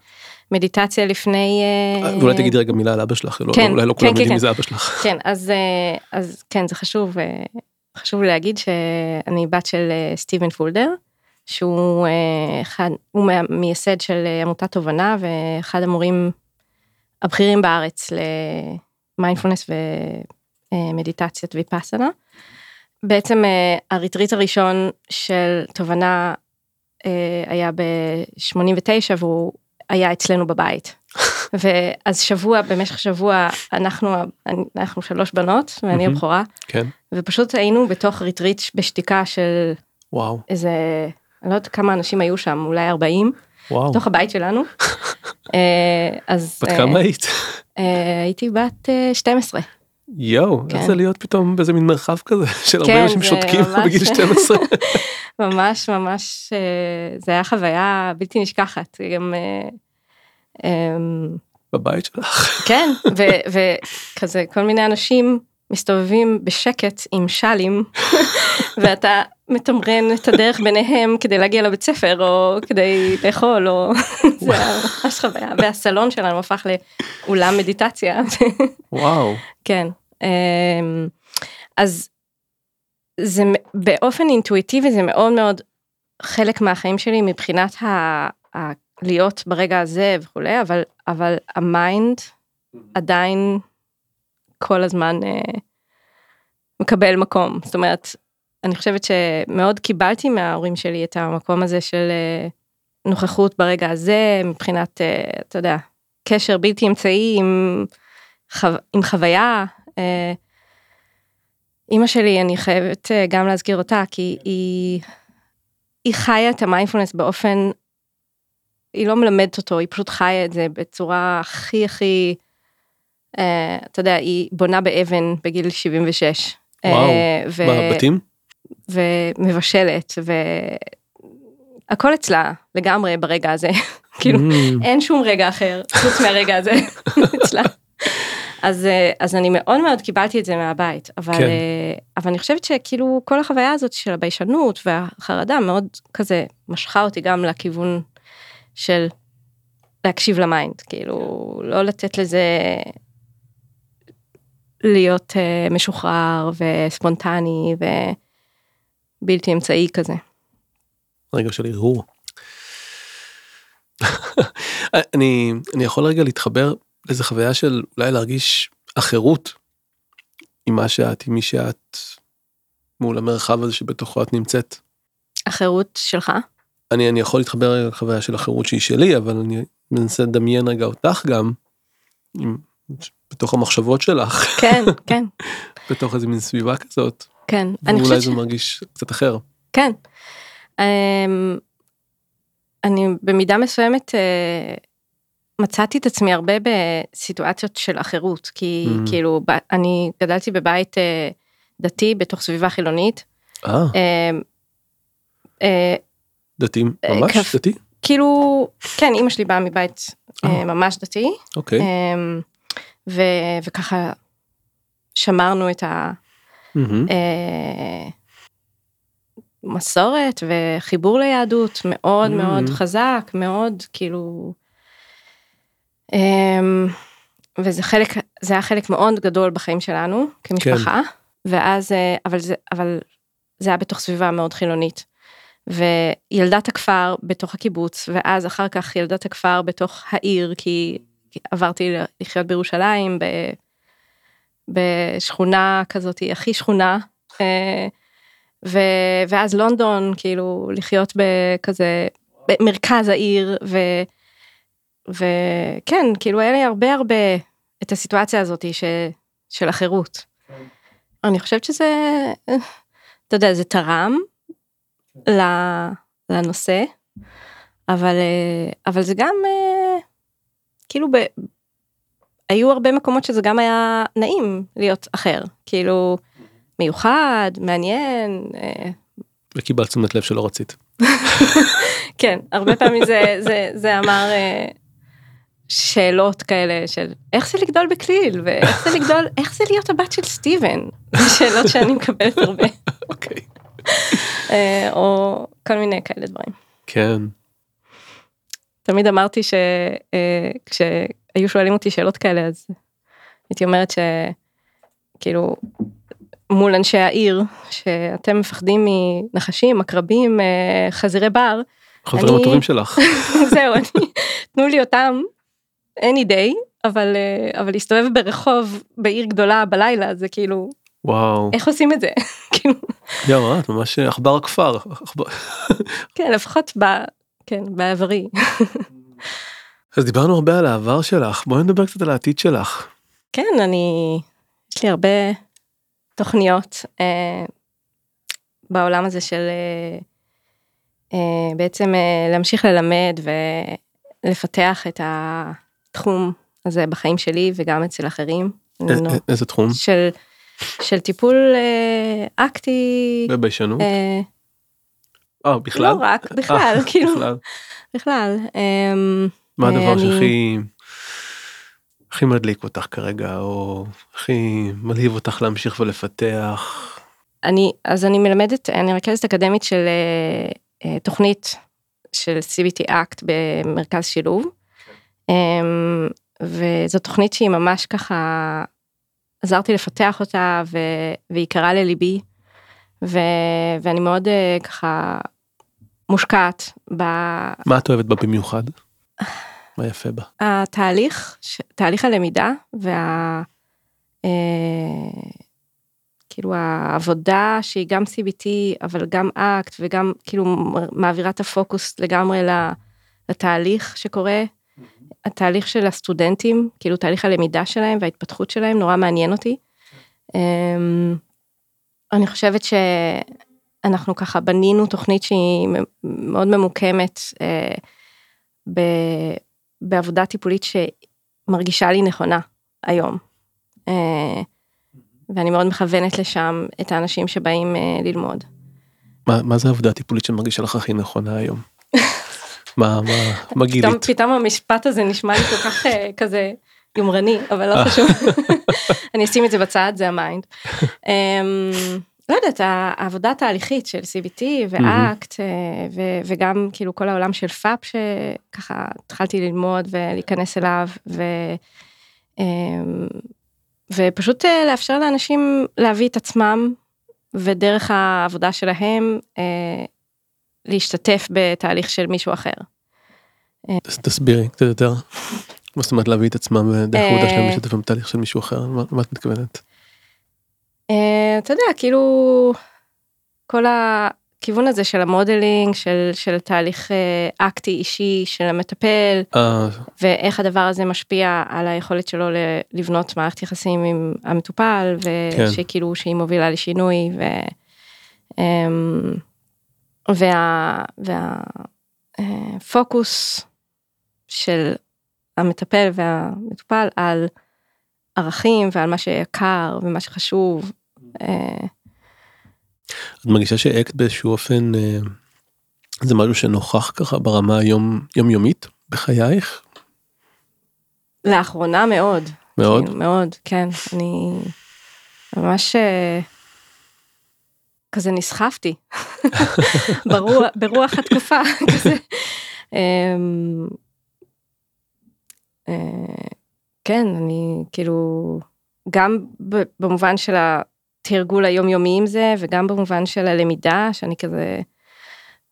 מדיטציה לפני אה, ואולי תגידי רגע מילה על אבא שלך לא, כן, אולי לא כן, כולם כן, יודעים כן. מי זה אבא שלך. כן אז אה, אז כן זה חשוב אה, חשוב להגיד שאני בת של אה, סטיבן פולדר שהוא אה, אחד הוא מייסד של אה, עמותת תובנה ואחד המורים הבכירים בארץ למיינדפולנס ומדיטציית ויפאסנה. בעצם אה, הריטריט הראשון של תובנה אה, היה ב-89 והוא היה אצלנו בבית. ואז שבוע במשך שבוע אנחנו אנחנו שלוש בנות ואני. הבכורה כן ופשוט היינו בתוך ריטריט בשתיקה של וואו איזה אני לא יודעת כמה אנשים היו שם אולי 40 וואו. בתוך הבית שלנו. אה, אז בת אה, כמה היית? אה, הייתי בת אה, 12 יואו כן. איך זה להיות פתאום באיזה מין מרחב כזה של הרבה כן, אנשים שותקים ממש- בגיל 12. ממש ממש אה, זה היה חוויה בלתי נשכחת גם. אה, אמ, בבית שלך. כן, ו- וכזה כל מיני אנשים מסתובבים בשקט עם שלים, ואתה מתמרן את הדרך ביניהם כדי להגיע לבית ספר, או כדי לאכול, או... זה ממש חוויה, והסלון שלנו הפך לאולם מדיטציה. וואו. כן. אמ, אז זה באופן אינטואיטיבי זה מאוד מאוד חלק מהחיים שלי מבחינת ה... ה... להיות ברגע הזה וכולי, אבל, אבל ה mind עדיין כל הזמן אה, מקבל מקום. זאת אומרת, אני חושבת שמאוד קיבלתי מההורים שלי את המקום הזה של אה, נוכחות ברגע הזה, מבחינת, אה, אתה יודע, קשר בלתי אמצעי עם, חו... עם חוויה. אימא שלי, אני חייבת גם להזכיר אותה, כי היא, היא חיה את המיינדפולנס באופן, היא לא מלמדת אותו, היא פשוט חיה את זה בצורה הכי הכי, אתה יודע, היא בונה באבן בגיל 76. אה, וואו. ו- בבתים? ומבשלת, והכל אצלה לגמרי ברגע הזה. כאילו, Mm, אין שום רגע אחר חוץ מהרגע הזה אצלה. אז, אה, אז אני מאוד מאוד קיבלתי את זה מהבית, אבל, כן. אה, אבל אני חושבת שכאילו כל החוויה הזאת של הביישנות והחרדה מאוד כזה משכה אותי גם לכיוון של להקשיב ל mind, כאילו לא לתת לזה להיות אה, משוחרר וספונטני ובלתי אמצעי כזה. רגע של הרהור. אני אני יכול רגע להתחבר לאיזה חוויה של אולי להרגיש אחרות עם מה שאת עם מי שאת מול המרחב הזה שבתוכו את נמצאת. החירות שלך? אני אני יכול להתחבר רגע לחוויה של החירות שהיא שלי אבל אני מנסה לדמיין רגע אותך גם. עם, בתוך המחשבות שלך כן, כן, בתוך איזה מין סביבה כזאת כן. אני ואולי חושבת זה ש... מרגיש קצת אחר. כן. אמ, אני במידה מסוימת אה, מצאתי את עצמי הרבה בסיטואציות של אחרות, כי Mm. כאילו אני גדלתי בבית אה, דתי בתוך סביבה חילונית. אה אמ, דתי ממש דתי כאילו, כן, אימא שלי באה מבית אה. ממש דתי, אוקיי. אמ, ו- וככה שמרנו את ה... מהמם. אה, וחיבור ליהדות מאוד. מאוד חזק, מאוד כאילו... אמ, וזה חלק, זה היה חלק מאוד גדול בחיים שלנו כמשפחה, ואז, אה, אבל זה, אבל זה היה בתוך סביבה מאוד חילונית. וילדת הכפר בתוך הקיבוץ, ואז אחר כך ילדת הכפר בתוך העיר, כי עברתי לחיות בירושלים, ב, בשכונה כזאת, הכי שכונה, אה, ו, ואז לונדון, כאילו לחיות בכזה, במרכז העיר, ו, וכן, כאילו היה לי הרבה הרבה את הסיטואציה הזאת ש, של החירות. אני חושבת שזה, אתה יודע, זה תרם לנושא, אבל, אה, אבל זה גם, אה, כאילו, ב, היו הרבה מקומות שזה גם היה נעים להיות אחר, כאילו מיוחד, מעניין, אה, וקיבלת תשומת לב שלא רצית. כן, הרבה פעמים זה, זה, זה אמר אה, שאלות כאלה של איך זה לגדול בכליל, ואיך זה לגדול, איך זה להיות הבת של סטיבן, שאלות שאני מקבלת הרבה, אוקיי. אה, או כל מיני כאלה דברים. כן. תמיד אמרתי שכשהיו שואלים אותי שאלות כאלה אז הייתי אומרת שכאילו מול אנשי העיר שאתם מפחדים מנחשים עקרבים אה, חזירי בר חברים אני- הטובים שלך. זהו אני תנו לי אותם any day אבל אה, אבל להסתובב ברחוב בעיר גדולה בלילה זה כאילו וואו. איך עושים את זה כאילו יאללה, את ממש עכבר הכפר. עכבר- כן לפחות. כן בעברי אז דיברנו הרבה על העבר שלך, בואי נדבר קצת על העתיד שלך. כן, אני, יש לי הרבה תוכניות אה, בעולם הזה של אה, אה, בעצם אה, להמשיך ללמד ולפתח את התחום הזה בחיים שלי וגם אצל אחרים. א- נו, א- איזה תחום? של, של טיפול אה, אקטי, וביישנות? אה, אה, בכלל? לא רק, בכלל, אה, כאילו, בכלל. אה, מה הדבר אני- שהכי הכי מדליק אותך כרגע, או הכי מלהיב אותך להמשיך ולפתח? אני אז אני מלמדת אני רכזת אקדמית של אה, אה, תוכנית של CBT אקט במרכז שילוב. אמ, וזו תוכנית שהיא ממש ככה עזרתי לפתח אותה ו, והיא קרה לליבי ו, ואני מאוד אה, ככה מושקעת מה את אוהבת בה במיוחד? מה יפה בה? בתהליך ש- תהליך הלמידה וה... אה, כאילו העבודה שהיא גם CBT אבל גם אקט וגם כאילו מעבירה את הפוקוס לגמרי לתהליך שקורה. התהליך של הסטודנטים כאילו תהליך הלמידה שלהם וההתפתחות שלהם נורא מעניין אותי. אמ, אני חושבת שאנחנו ככה בנינו תוכנית שהיא מאוד ממוקמת אה, ב- בעבודה טיפולית שמרגישה לי נכונה היום. אה, ואני מאוד מכוונת לשם את האנשים שבאים אה, ללמוד. מה מה זה העבודה הטיפולית שמרגישה לך הכי נכונה היום? מה מה מה פתאום, גילית? פתאום המשפט הזה נשמע לי כל כך אה, כזה יומרני, אבל לא חשוב. אני אשים את זה בצד, זה ה mind. לא יודעת, העבודה התהליכית של CBT ואקט, ו- וגם כאילו כל העולם של פאפ שככה התחלתי ללמוד ולהיכנס אליו, ו... אמ, ופשוט אה, לאפשר לאנשים להביא את עצמם, ודרך העבודה שלהם אה, להשתתף בתהליך של מישהו אחר. תס- תסבירי קצת יותר. מה זאת אומרת להביא את עצמם ודרך העבודה שלהם. להשתתף בתהליך של מישהו אחר? מה את מתכוונת? אה, אתה יודע, כאילו, כל הכיוון הזה של המודלינג, של, של תהליך אה, אקטי אישי של המטפל, אה, ואיך הדבר הזה משפיע על היכולת שלו לבנות מערכת יחסים עם המטופל, כן. ושכאילו שהיא מובילה לשינוי, ו... אמ, וה... וה... אה, פוקוס של המטפל והמטופל על ערכים ועל מה שיקר ומה שחשוב. אה, את מרגישה שאקט באיזשהו אופן אה, זה משהו שנוכח ככה ברמה היום יומיומית בחייך? לאחרונה מאוד. מאוד? כאילו, מאוד, כן. אני ממש אה, כזה נסחפתי ברוח, ברוח התקופה. כזה. כן, אני כאילו, גם במובן של התרגול היומיומי עם זה, וגם במובן של הלמידה, שאני כזה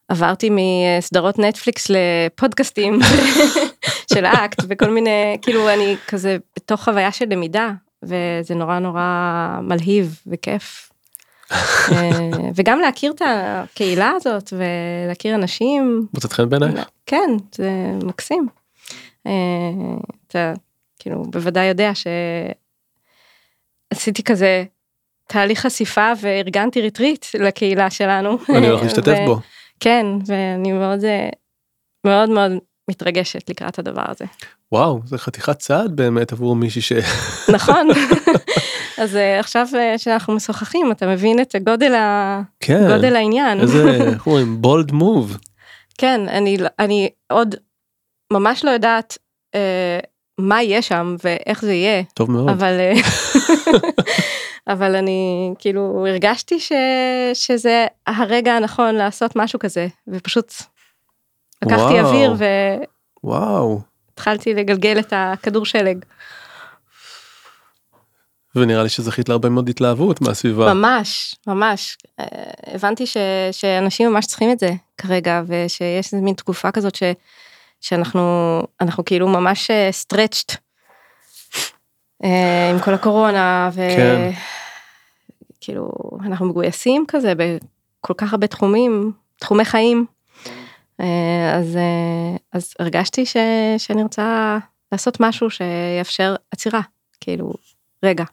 עברתי מסדרות נטפליקס לפודקאסטים של אקט וכל מיני, כאילו אני כזה בתוך חוויה של למידה, וזה נורא נורא מלהיב וכיף. אה, וגם להכיר את הקהילה הזאת ולהכיר אנשים, מוצאת חן בעינייך? כן, זה מקסים. אה, אתה כאילו בוודאי יודע שעשיתי כזה תהליך חשיפה וארגנתי ריטריט לקהילה שלנו. אני הולך להשתתף בו. כן, ואני מאוד, אה, מאוד מאוד מתרגשת לקראת הדבר הזה. וואו, זה חתיכת צעד באמת עבור מישהי ש... נכון. אז אה, עכשיו אה, שאנחנו משוחחים, אתה מבין את גודל, ה... כן, גודל העניין. איזה, איך אומרים, בולד מוב. כן, אני, לא- אני עוד ממש לא יודעת אה, מה יהיה שם ואיך זה יהיה, טוב מאוד. אבל, אה, אבל אני כאילו הרגשתי ש, שזה הרגע הנכון לעשות משהו כזה, ופשוט לקחתי וואו. אוויר וואו. והתחלתי לגלגל את הכדור שלג. ונראה לי שזכית להרבה מאוד התלהבות מהסביבה. ממש, ממש. אה, הבנתי ש, שאנשים ממש צריכים את זה כרגע, ושיש מין תקופה כזאת ש, שאנחנו אנחנו כאילו ממש סטרצ'ט עם כל הקורונה, כן. וכאילו אנחנו מגויסים כזה בכל כך הרבה תחומים, תחומי חיים. אה, אז, אה, אז הרגשתי ש, שאני רוצה לעשות משהו שיאפשר עצירה, כאילו, רגע,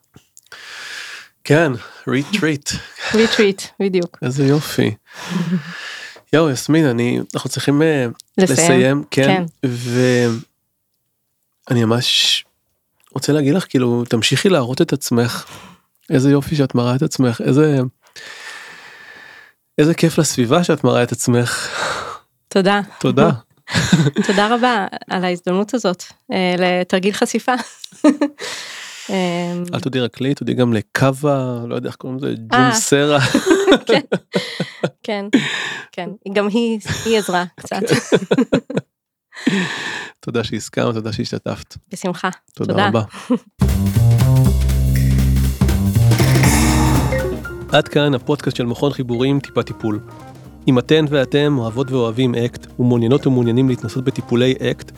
כן, ריטריט. ריטריט, בדיוק. איזה יופי. יואו, יסמין, אני, אנחנו צריכים אה, לסיים. לסיים, כן, כן. ואני ממש רוצה להגיד לך, כאילו, תמשיכי להראות את עצמך. איזה יופי שאת מראה את עצמך, איזה... איזה כיף לסביבה שאת מראה את עצמך. תודה. תודה. תודה רבה על ההזדמנות הזאת אה, לתרגיל חשיפה. אה, אל תודי רק לי, תודי גם לקאבה, לא יודע איך קוראים לזה, ג'ום אה. סרה. כן, כן, גם היא, היא עזרה קצת, תודה שהסכמת, תודה שהשתתפת. בשמחה. תודה תודה. רבה. עד כאן הפודקאסט של מכון חיבורים טיפה טיפול. אם אתן ואתם אוהבות ואוהבים אקט ומעוניינות ומעוניינים להתנסות בטיפולי אקט,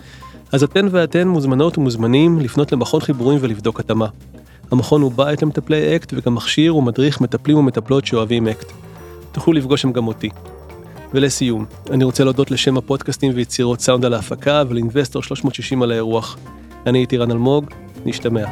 אז אתן ואתן מוזמנות ומוזמנים לפנות למכון חיבורים ולבדוק התאמה. המכון הוא בית למטפלי אקט וגם מכשיר ומדריך מטפלים ומטפלות שאוהבים אקט. תוכלו לפגוש שם גם אותי. ולסיום, אני רוצה להודות לשם הפודקאסטים ויצירות סאונד על ההפקה ול Investor 360 על האירוח. אני הייתי רן אלמוג, נשתמע.